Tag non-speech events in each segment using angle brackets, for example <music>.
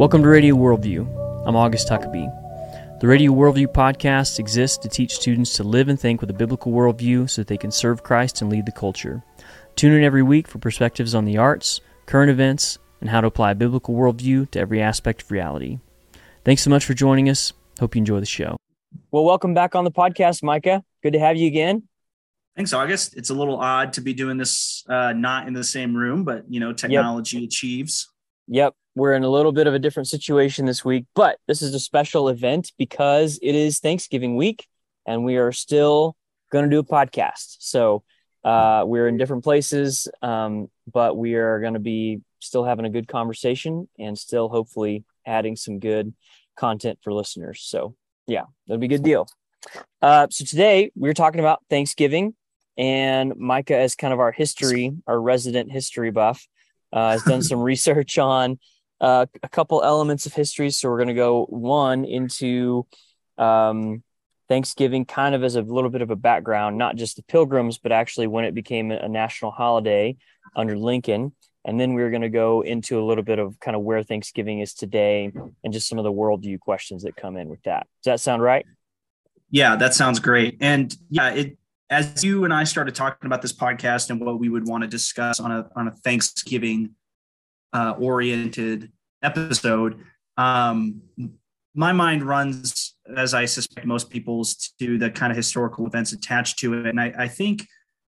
Welcome to Radio Worldview. I'm August Huckabee. The Radio Worldview podcast exists to teach students to live and think with a biblical worldview so that they can serve Christ and lead the culture. Tune in every week for perspectives on the arts, current events, and how to apply a biblical worldview to every aspect of reality. Thanks so much for joining us. Hope you enjoy the show. Well, welcome back on the podcast, Micah. Good to have you again. Thanks, August. It's a little odd to be doing this uh, not in the same room, but you know, technology yep. achieves. Yep, we're in a little bit of a different situation this week, but this is a special event because it is Thanksgiving week and we are still going to do a podcast. So uh, we're in different places, um, but we are going to be still having a good conversation and still hopefully adding some good content for listeners. So yeah, that'll be a good deal. Uh, so today we're talking about Thanksgiving and Micah as kind of our history, our resident history buff, uh, has done <laughs> some research on uh, a couple elements of history. So we're going to go one into um, Thanksgiving, kind of as a little bit of a background, not just the Pilgrims, but actually when it became a national holiday under Lincoln. And then we're going to go into a little bit of kind of where Thanksgiving is today and just some of the worldview questions that come in with that. Does that sound right? Yeah, that sounds great. And yeah, it as you and I started talking about this podcast and what we would want to discuss on a on a Thanksgiving uh, oriented episode, um, my mind runs, as I suspect most people's, to the kind of historical events attached to it. And I, I think,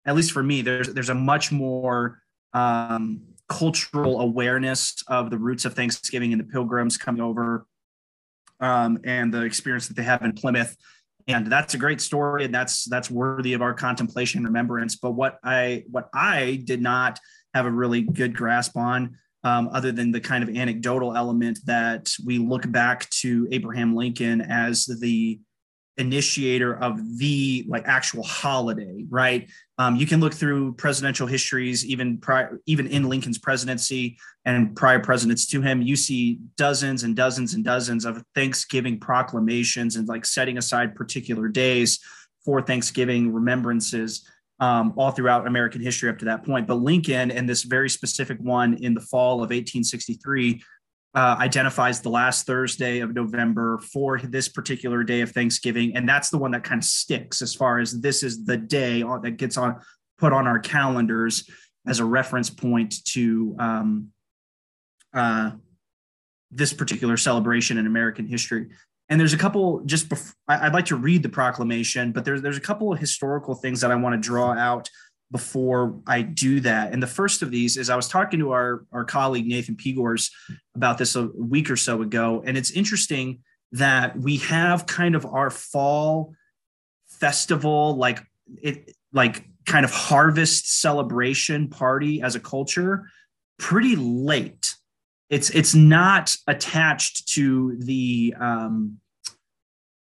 at least for me, there's there's a much more um, cultural awareness of the roots of Thanksgiving and the Pilgrims coming over, um, and the experience that they have in Plymouth. And that's a great story, and that's that's worthy of our contemplation and remembrance. But what I what I did not have a really good grasp on um, other than the kind of anecdotal element that we look back to Abraham Lincoln as the initiator of the like actual holiday, right? Um, you can look through presidential histories, even prior, even in Lincoln's presidency and prior presidents to him. You see dozens and dozens and dozens of Thanksgiving proclamations and like setting aside particular days for Thanksgiving remembrances um, all throughout American history up to that point. But Lincoln, and this very specific one in the fall of 1863, uh, identifies the last Thursday of November for this particular day of Thanksgiving, and that's the one that kind of sticks as far as this is the day that gets on put on our calendars as a reference point to um, uh, this particular celebration in American history. And there's a couple just before, I'd like to read the proclamation, but there's there's a couple of historical things that I want to draw out before I do that. And the first of these is I was talking to our our colleague Nathan Pegors about this a week or so ago, and it's interesting that we have kind of our fall festival like it like kind of harvest celebration party as a culture pretty late it's it's not attached to the um,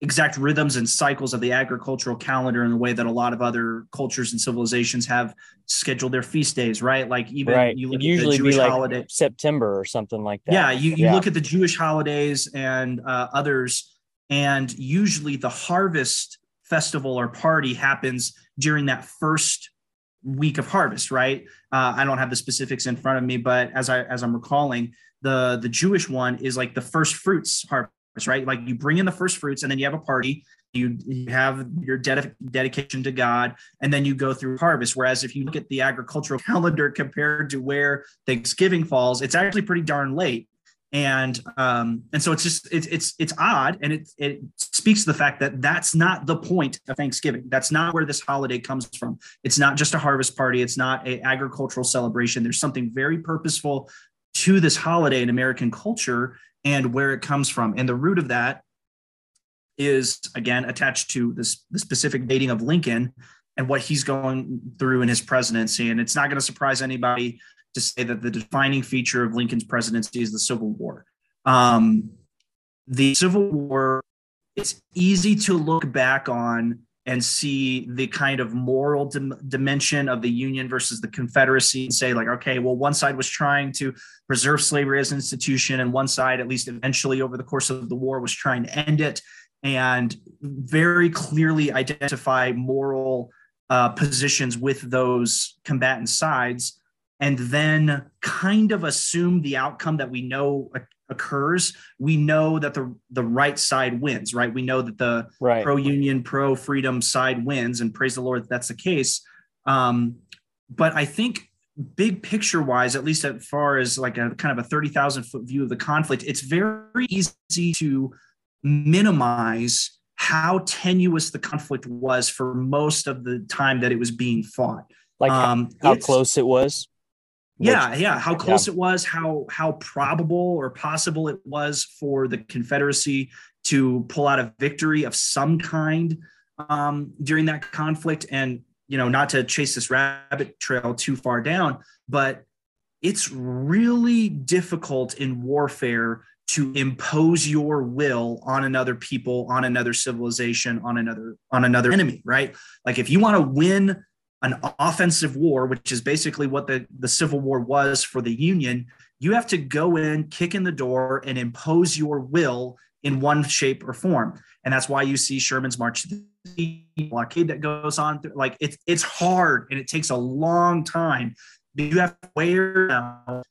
exact rhythms and cycles of the agricultural calendar in the way that a lot of other cultures and civilizations have scheduled their feast days, right? Like even right. you look It'd usually Jewish be like holiday September or something like that. Yeah, you, you yeah. look at the Jewish holidays and uh, others, and usually the harvest festival or party happens during that first week of harvest, right? Uh, I don't have the specifics in front of me, but as I as I'm recalling, the the Jewish one is like the first fruits harvest, right? Like you bring in the first fruits, and then you have a party. You, you have your ded- dedication to God, and then you go through harvest. Whereas if you look at the agricultural <laughs> calendar compared to where Thanksgiving falls, it's actually pretty darn late and um and so it's just it's it's it's odd and it it speaks to the fact that that's not the point of thanksgiving. That's not where this holiday comes from. It's not just a harvest party. It's not a agricultural celebration. There's something very purposeful to this holiday in american culture and where it comes from. And the root of that is again attached to this the specific dating of lincoln and what he's going through in his presidency. And it's not going to surprise anybody to say that the defining feature of Lincoln's presidency is the Civil War. Um, the Civil War, it's easy to look back on and see the kind of moral dim- dimension of the Union versus the Confederacy and say, like, okay, well, one side was trying to preserve slavery as an institution, and one side, at least eventually over the course of the war, was trying to end it and very clearly identify moral uh, positions with those combatant sides and then kind of assume the outcome that we know occurs, we know that the the right side wins, right? We know that the right. pro union, pro freedom side wins, and praise the Lord that that's the case. Um, but I think big picture wise, at least as far as like a kind of a thirty thousand foot view of the conflict, it's very easy to minimize how tenuous the conflict was for most of the time that it was being fought. Like um, how, how close it was. Yeah, Which, yeah, how close yeah. it was, how how probable or possible it was for the Confederacy to pull out a victory of some kind um, during that conflict, and you know, not to chase this rabbit trail too far down, but it's really difficult in warfare to impose your will on another people on another civilization on another on another enemy right? Like if you want to win an offensive war which is basically what the the civil war was for the union you have to go in kick in the door and impose your will in one shape or form and that's why you see sherman's march to the blockade that goes on like it's it's hard and it takes a long time you have to wear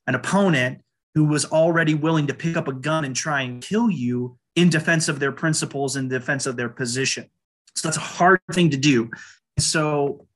an opponent who was already willing to pick up a gun and try and kill you in defense of their principles in defense of their position. So that's a hard thing to do. So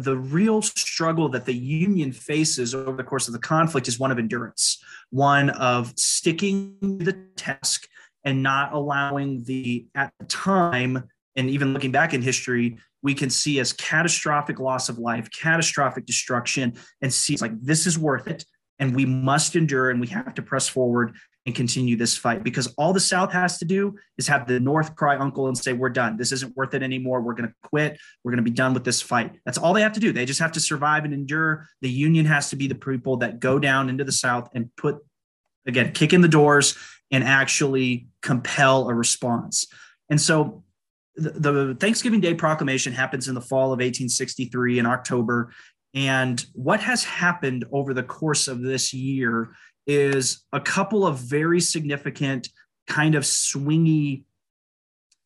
the real struggle that the union faces over the course of the conflict is one of endurance, one of sticking the task and not allowing the at the time and even looking back in history we can see as catastrophic loss of life catastrophic destruction and see it's like this is worth it and we must endure and we have to press forward and continue this fight because all the South has to do is have the North cry uncle and say, We're done. This isn't worth it anymore. We're going to quit. We're going to be done with this fight. That's all they have to do. They just have to survive and endure. The Union has to be the people that go down into the South and put, again, kick in the doors and actually compel a response. And so the, the Thanksgiving Day proclamation happens in the fall of 1863 in October. And what has happened over the course of this year is a couple of very significant kind of swingy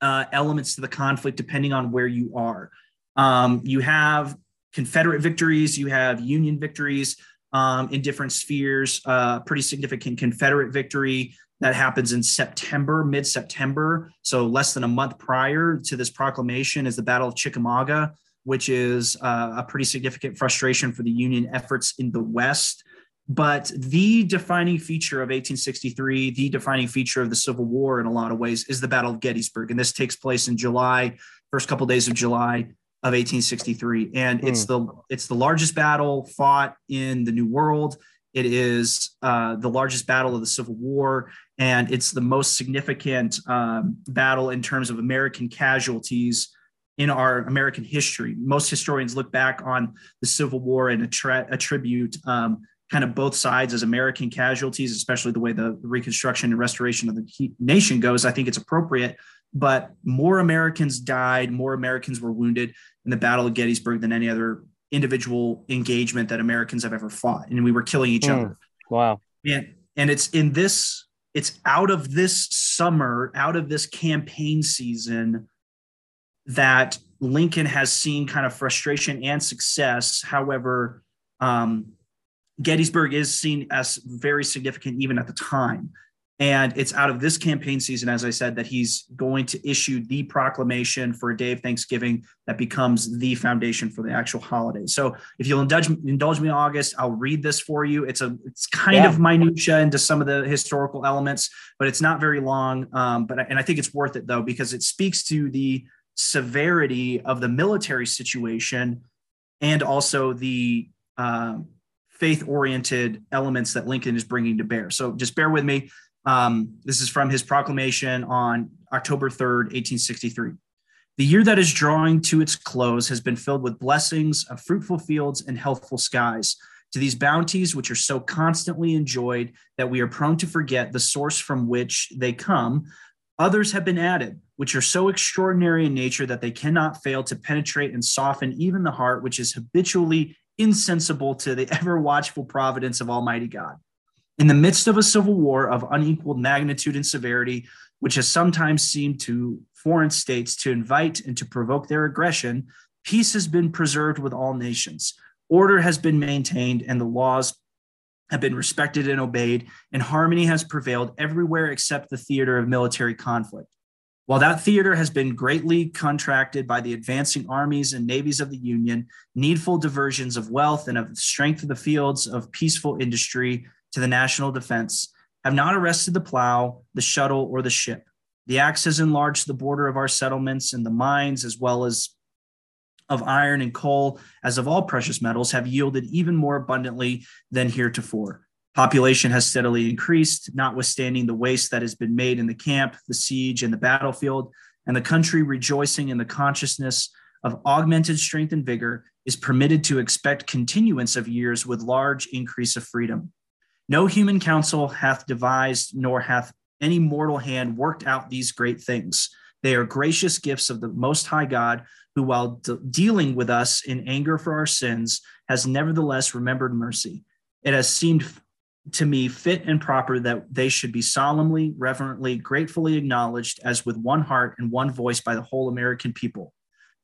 uh, elements to the conflict, depending on where you are. Um, you have Confederate victories, you have Union victories um, in different spheres. Uh, pretty significant Confederate victory that happens in September, mid September. So, less than a month prior to this proclamation is the Battle of Chickamauga which is uh, a pretty significant frustration for the Union efforts in the West. But the defining feature of 1863, the defining feature of the Civil War in a lot of ways, is the Battle of Gettysburg. And this takes place in July, first couple of days of July of 1863. And mm. it's hmm. the it's the largest battle fought in the New World. It is uh, the largest battle of the Civil War, and it's the most significant um, battle in terms of American casualties in our American history. Most historians look back on the Civil War and attra- attribute um, kind of both sides as American casualties, especially the way the reconstruction and restoration of the nation goes. I think it's appropriate, but more Americans died, more Americans were wounded in the Battle of Gettysburg than any other individual engagement that Americans have ever fought, and we were killing each mm, other. Wow! And and it's in this, it's out of this summer, out of this campaign season that Lincoln has seen kind of frustration and success. However, um, Gettysburg is seen as very significant even at the time. And it's out of this campaign season, as I said, that he's going to issue the proclamation for a day of Thanksgiving that becomes the foundation for the actual holiday. So, if you'll indulge, indulge me in August, I'll read this for you. It's a it's kind yeah. of minutia into some of the historical elements, but it's not very long. Um, but and I think it's worth it though because it speaks to the severity of the military situation and also the uh, faith oriented elements that Lincoln is bringing to bear. So just bear with me. Um, this is from his proclamation on October 3rd, 1863. The year that is drawing to its close has been filled with blessings of fruitful fields and healthful skies. To these bounties, which are so constantly enjoyed that we are prone to forget the source from which they come, Others have been added, which are so extraordinary in nature that they cannot fail to penetrate and soften even the heart, which is habitually insensible to the <laughs> ever watchful providence of Almighty God. In the midst of a civil war of unequaled magnitude and severity, which has sometimes seemed to foreign states to invite and to provoke their aggression, peace has been preserved with all nations. Order has been maintained, and the laws have been respected and obeyed, and harmony has prevailed everywhere except the theater of military conflict. While that theater has been greatly contracted by the advancing armies and navies of the Union, needful diversions of wealth and of the strength of the fields of peaceful industry to the national defense have not arrested the plow, the shuttle, or the ship. The axe has enlarged the border of our settlements, and the mines, as well as of iron and coal, as of all precious metals, have yielded even more abundantly than heretofore. Population has steadily increased, notwithstanding the waste that has been made in the camp, the siege, and the battlefield, and the country, rejoicing in the consciousness of augmented strength and vigor, is permitted to expect continuance of years with large increase of freedom. No human counsel hath devised, nor hath any mortal hand worked out these great things. They are gracious gifts of the Most High God, who, while de- dealing with us in anger for our sins, has nevertheless remembered mercy. It has seemed to me fit and proper that they should be solemnly, reverently, gratefully acknowledged as with one heart and one voice by the whole American people.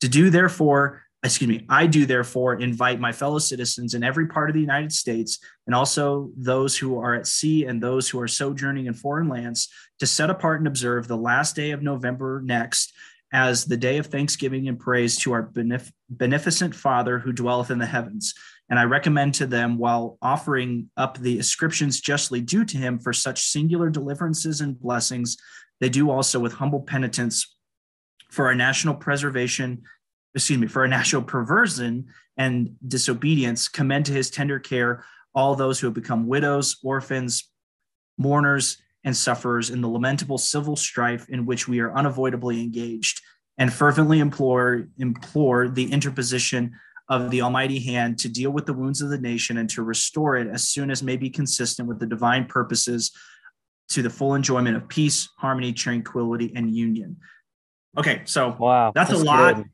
To do, therefore, excuse me, I do therefore invite my fellow citizens in every part of the United States and also those who are at sea and those who are sojourning in foreign lands to set apart and observe the last day of November next as the day of thanksgiving and praise to our benef- beneficent Father who dwelleth in the heavens. And I recommend to them, while offering up the ascriptions justly due to him for such singular deliverances and blessings, they do also with humble penitence for our national preservation excuse me, for our national perversion and disobedience, commend to his tender care all those who have become widows, orphans, mourners, and sufferers in the lamentable civil strife in which we are unavoidably engaged, and fervently implore, implore the interposition of the Almighty hand to deal with the wounds of the nation and to restore it as soon as may be consistent with the divine purposes to the full enjoyment of peace, harmony, tranquility, and union. Okay, so wow, that's, that's a lot. Good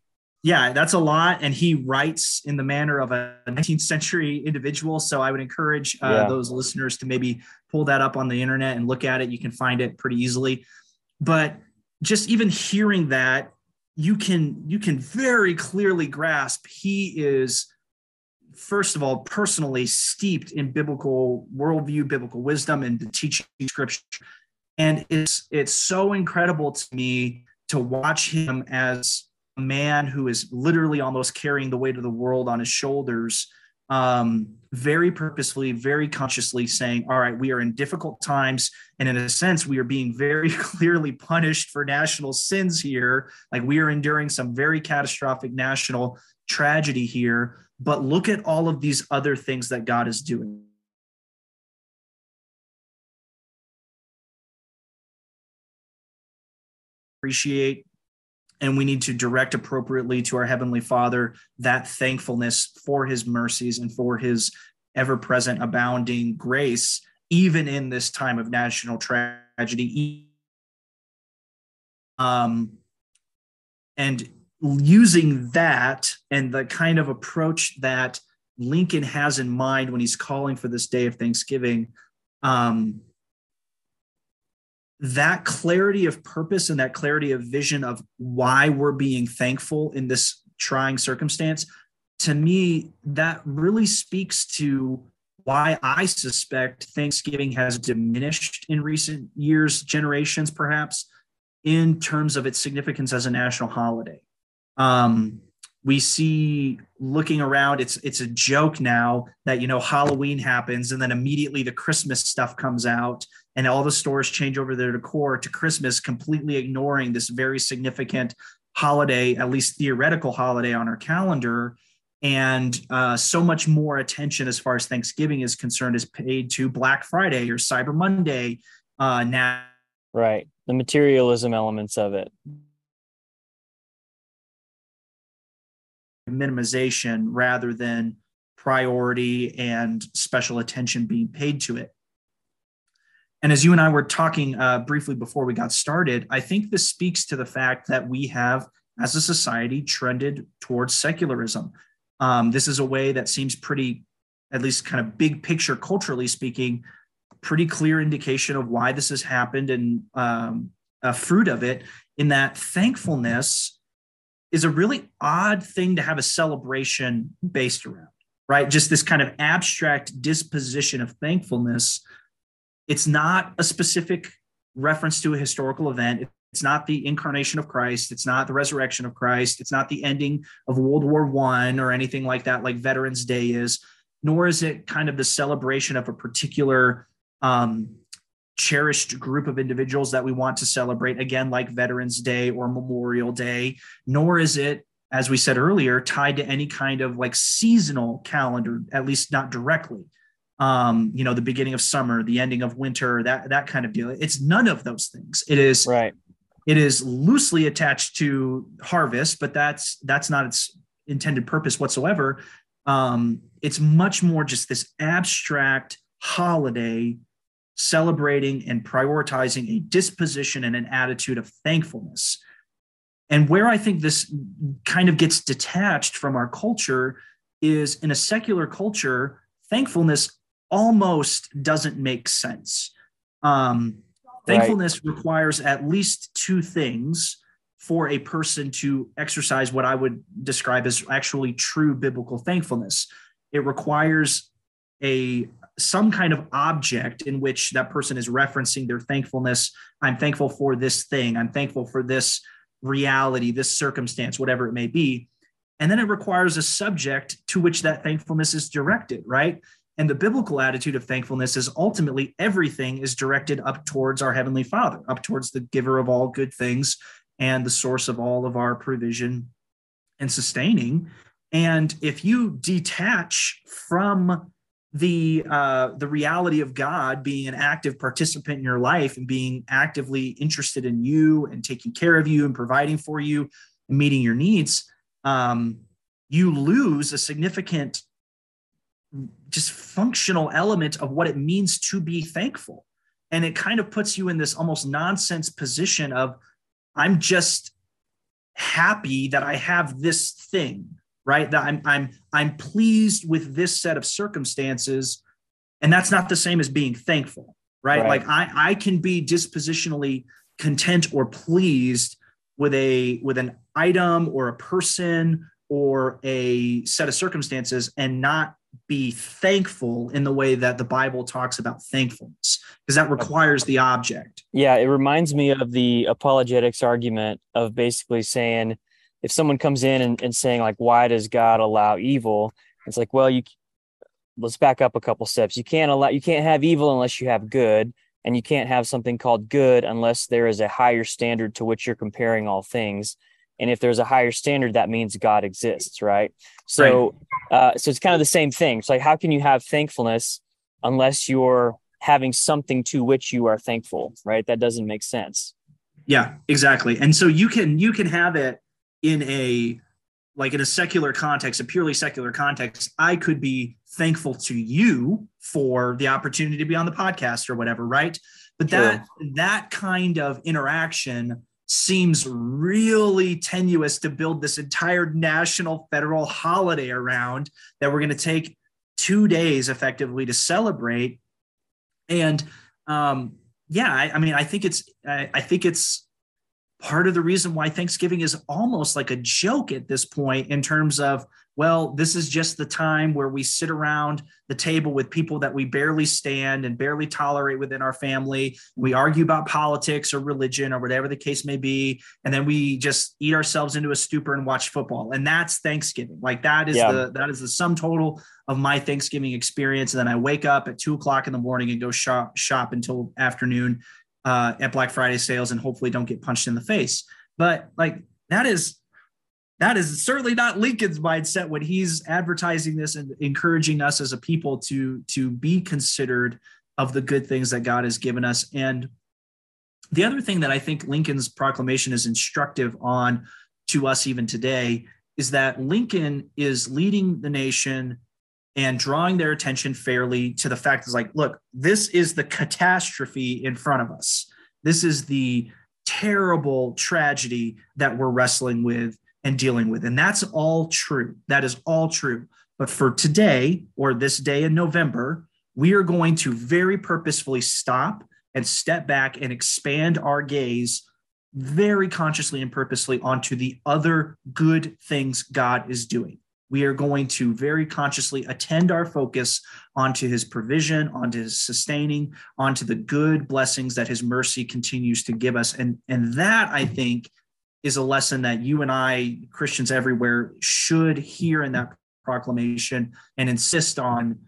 yeah, that's a lot. And he writes in the manner of a 19th century individual. So I would encourage uh, yeah. those listeners to maybe pull that up on the internet and look at it. You can find it pretty easily. But just even hearing that, you can you can very clearly grasp he is first of all personally steeped in biblical worldview biblical wisdom and the teaching scripture. And it's it's so incredible to me to watch him as a man who is literally almost carrying the weight of the world on his shoulders um, very purposefully, very consciously saying, All right, we are in difficult times. And in a sense, we are being very <laughs> clearly punished for national sins here. Like we are enduring some very catastrophic national tragedy here. But look at all of these other things that God is doing. Appreciate and we need to direct appropriately to our heavenly father that thankfulness for his mercies and for his ever present abounding grace even in this time of national tragedy. Um and using that and the kind of approach that lincoln has in mind when he's calling for this day of thanksgiving um that clarity of purpose and that clarity of vision of why we're being thankful in this trying circumstance to me that really speaks to why i suspect thanksgiving has diminished in recent years generations perhaps in terms of its significance as a national holiday. Um, we see looking around it's it's a joke now that you know halloween happens and then immediately the christmas stuff comes out and all the stores change over their decor to christmas completely ignoring this very significant holiday at least theoretical holiday on our calendar. And uh, so much more attention as far as thanksgiving is concerned is paid to black friday or cyber monday uh, now. Right. The materialism elements of it. Minimization rather than priority and special attention being paid to it. And as you and I were talking uh, briefly before we got started, I think this speaks to the fact that we have, as a society, trended towards secularism. Um, this is a way that seems pretty, at least kind of big picture culturally speaking, pretty clear indication of why this has happened and um, a fruit of it in that thankfulness is a really odd thing to have a celebration based around. right? Just this kind of abstract disposition of thankfulness. It's not a specific reference to a historical event. It's not the incarnation of Christ. It's not the resurrection of Christ. It's not the ending of World War One or anything like that, like Veterans Day is. Nor is it kind of the celebration of a particular um, cherished group of individuals that we want to celebrate, again, like Veterans Day or Memorial Day. Nor is it, as we said earlier, tied to any kind of like seasonal calendar, at least not directly um, you know, the beginning of summer, the ending of winter, that that kind of deal. It's none of those things. It is right. It is loosely attached to harvest, but that's that's not its intended purpose whatsoever. Um, it's much more just this abstract holiday celebrating and prioritizing a disposition and an attitude of thankfulness. And where I think this kind of gets detached from our culture is in a secular culture, thankfulness almost doesn't make sense. Um, thankfulness right. requires at least two things for a person to exercise what I would describe as actually true biblical thankfulness. It requires a some kind of object in which that person is referencing their thankfulness. I'm thankful for this thing. I'm thankful for this reality, this circumstance, whatever it may be. And then it requires a subject to which that thankfulness is directed, right? And the biblical attitude of thankfulness is ultimately everything is directed up towards our Heavenly Father, up towards the giver of all good things and the source of all of our provision and sustaining. And if you detach from the uh, the reality of God being an active participant in your life and being actively interested in you and taking care of you and providing for you and meeting your needs, um, you lose a significant just functional element of what it means to be thankful. And it kind of puts you in this almost nonsense position of, I'm just happy that I have this thing, right? That I'm I'm I'm pleased with this set of circumstances. And that's not the same as being thankful, right? right. Like I, I can be dispositionally content or pleased with a with an item or a person or a set of circumstances and not be thankful in the way that the Bible talks about thankfulness, because that requires the object. Yeah, it reminds me of the apologetics argument of basically saying if someone comes in and, and saying, like, why does God allow evil? It's like, well, you let's back up a couple steps. You can't allow you can't have evil unless you have good, and you can't have something called good unless there is a higher standard to which you're comparing all things and if there's a higher standard that means god exists right? So right. Uh, so it's kind of the same thing. It's like how can you have thankfulness unless you're having something to which you are thankful right? That doesn't make sense. Yeah exactly. And so you can you can have it in a like in a secular context a purely secular context i could be thankful to you for the opportunity to be on the podcast or whatever right? But that that kind of interaction seems really tenuous to build this entire national federal holiday around that we're going to take two days effectively to celebrate. And um, yeah I, I, mean i think it's I, I think it's part of the reason why thanksgiving is almost like a joke at this point in terms of well, this is just the time where we sit around the table with people that we barely stand and barely tolerate within our family. We argue about politics or religion or whatever the case may be. And then we just eat ourselves into a stupor and watch football. And that's Thanksgiving. Like that is yeah. the that is the sum total of my Thanksgiving experience. And then I wake up at two o'clock in the morning and go shop shop until afternoon uh, at Black Friday sales and hopefully don't get punched in the face. But like that is that is certainly not Lincoln's mindset when he's advertising this and encouraging us as a people to to be considered of the good things that God has given us. And the other thing that I think Lincoln's proclamation is instructive on to us even today is that Lincoln is leading the nation and drawing their attention fairly to the fact is like, look, this is the catastrophe in front of us. This is the terrible tragedy that we're wrestling with and dealing with. And that's all true. That is all true. But for today or this day in November, we are going to very purposefully stop and step back and expand our gaze very consciously and purposely onto the other good things God is doing. we are going to very consciously attend our focus onto his provision, onto his sustaining, onto the good blessings that his mercy continues to give us. And, and that, I think, is a lesson that you and I, Christians everywhere, should hear in that proclamation and insist on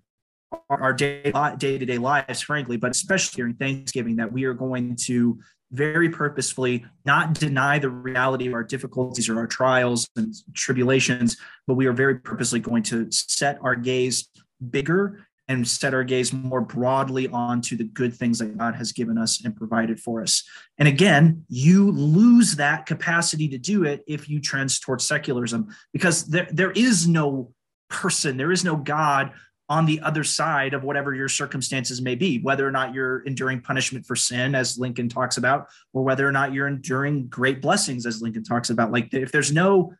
our day to day lives, frankly, but especially during Thanksgiving, that we are going to very purposefully not deny the reality of our difficulties or our trials and tribulations, but we are very purposely going to set our gaze bigger and set our gaze more broadly onto the good things that God has given us and provided for us. And again, you lose that capacity to do it if you trend towards secularism, because there, there is no person, there is no God on the other side of whatever your circumstances may be, whether or not you're enduring punishment for sin, as Lincoln talks about, or whether or not you're enduring great blessings, as Lincoln talks about. Like if there's no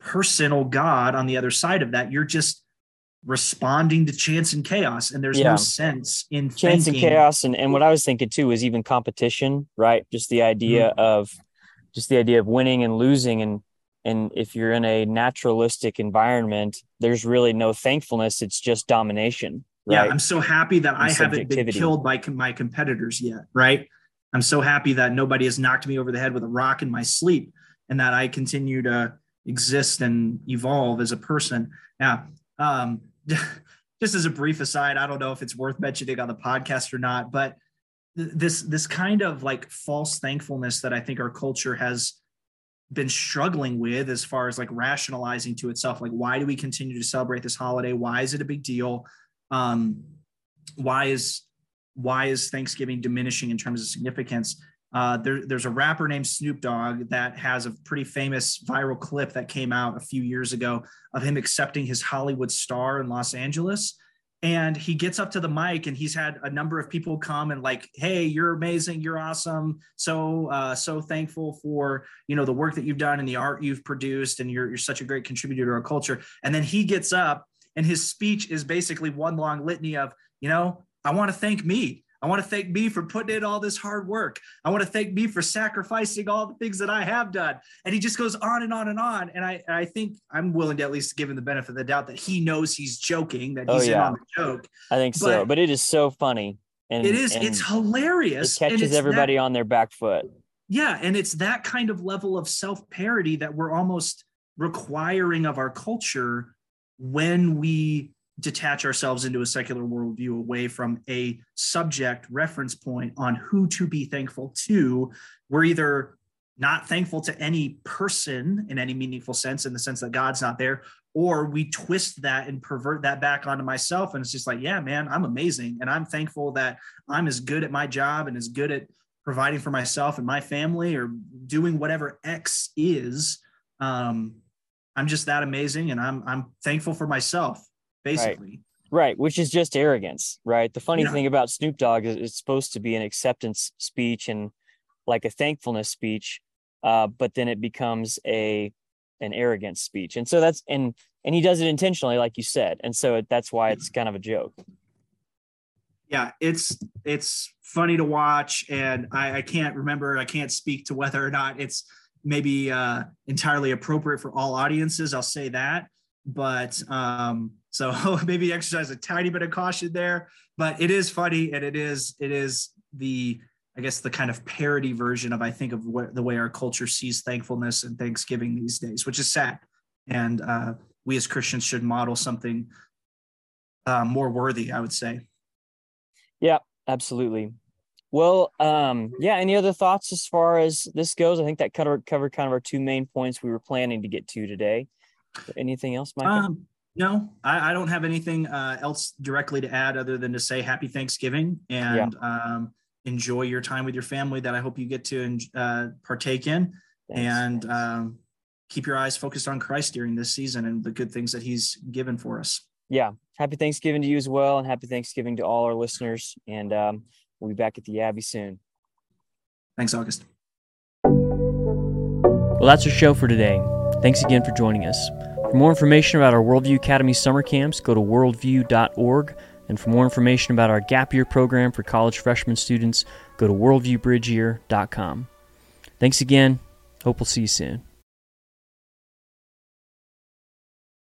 personal God on the other side of that, you're just responding to chance and chaos. And there's yeah. no sense in chance thinking, and chaos. And, and what I was thinking too is even competition, right? Just the idea mm-hmm. of just the idea of winning and losing and and if you're in a naturalistic environment there's really no thankfulness it's just domination right? yeah i'm so happy that and i haven't been killed by com- my competitors yet right i'm so happy that nobody has knocked me over the head with a rock in my sleep and that i continue to exist and evolve as a person yeah um, <laughs> just as a brief aside i don't know if it's worth mentioning on the podcast or not but this this kind of like false thankfulness that i think our culture has been struggling with as far as like rationalizing to itself like why do we continue to celebrate this holiday? Why is it a big deal? Um why is why is thanksgiving diminishing in terms of significance uh, there, there's a rapper named Snoop Dogg that has a pretty famous viral clip that came out a few years ago of him accepting his Hollywood star in Los Angeles. And he gets up to the mic and he's had a number of people come and like hey you're amazing you're awesome. So uh, so thankful for you know the work that you've done and the art you've produced and you're, you're such a great contributor to our culture. And then he gets up and his speech is basically one long litany of you know i want to thank me I want to thank me for putting in all this hard work. I want to thank me for sacrificing all the things that I have done. And he just goes on and on and on. And I, I think I'm willing to at least give him the benefit of the doubt that he knows he's joking, that he's oh, yeah. in on the joke. I think but so. But it is so funny. And it is, and it's hilarious. It catches everybody that, on their back foot. Yeah. And it's that kind of level of self parody that we're almost requiring of our culture when we detach ourselves into a secular worldview away from a subject reference point on who to be thankful to. We're either not thankful to any person in any meaningful sense, in the sense that God's not there, or we twist that and pervert that back onto myself. And it's just like, yeah, man, I'm amazing. And I'm thankful that I'm as good at my job and as good at providing for myself and my family or doing whatever X is. Um, I'm just that amazing. And I'm, I'm thankful for myself basically. Right. right. Which is just arrogance, right? The funny yeah. thing about Snoop Dogg is it's supposed to be an acceptance speech and like a thankfulness speech, uh, but then it becomes a an arrogant speech, and so that's and and he does it intentionally, like you said, and so that's why it's kind of a joke. Yeah, it's it's funny to watch, and I, I can't remember, I can't speak to whether or not it's maybe uh, entirely appropriate for all audiences. I'll say that, but um, so <laughs> maybe exercise a tiny bit of caution there, but it is funny and it is it is the I guess the kind of parody version of I think of what, the way our culture sees thankfulness and Thanksgiving these days, which is sad. And uh, we as Christians should model something uh, more worthy, I would say. Yeah, absolutely. Well, um, yeah. Any other thoughts as far as this goes? I think that covered covered kind of our two main points we were planning to get to today. Anything else, Mike? Um, no, I, I don't have anything uh, else directly to add other than to say happy Thanksgiving and yeah. um, enjoy your time with your family that I hope you get to uh, partake in Thanks. and um, keep your eyes focused on Christ during this season and the good things that he's given for us. Yeah. Happy Thanksgiving to you as well. And happy Thanksgiving to all our listeners. And um, we'll be back at the Abbey soon. Thanks, August. Well, that's our show for today. Thanks again for joining us. For more information about our Worldview Academy summer camps, go to worldview.org. And for more information about our gap year program for college freshman students, go to worldviewbridgeyear.com. Thanks again. Hope we'll see you soon.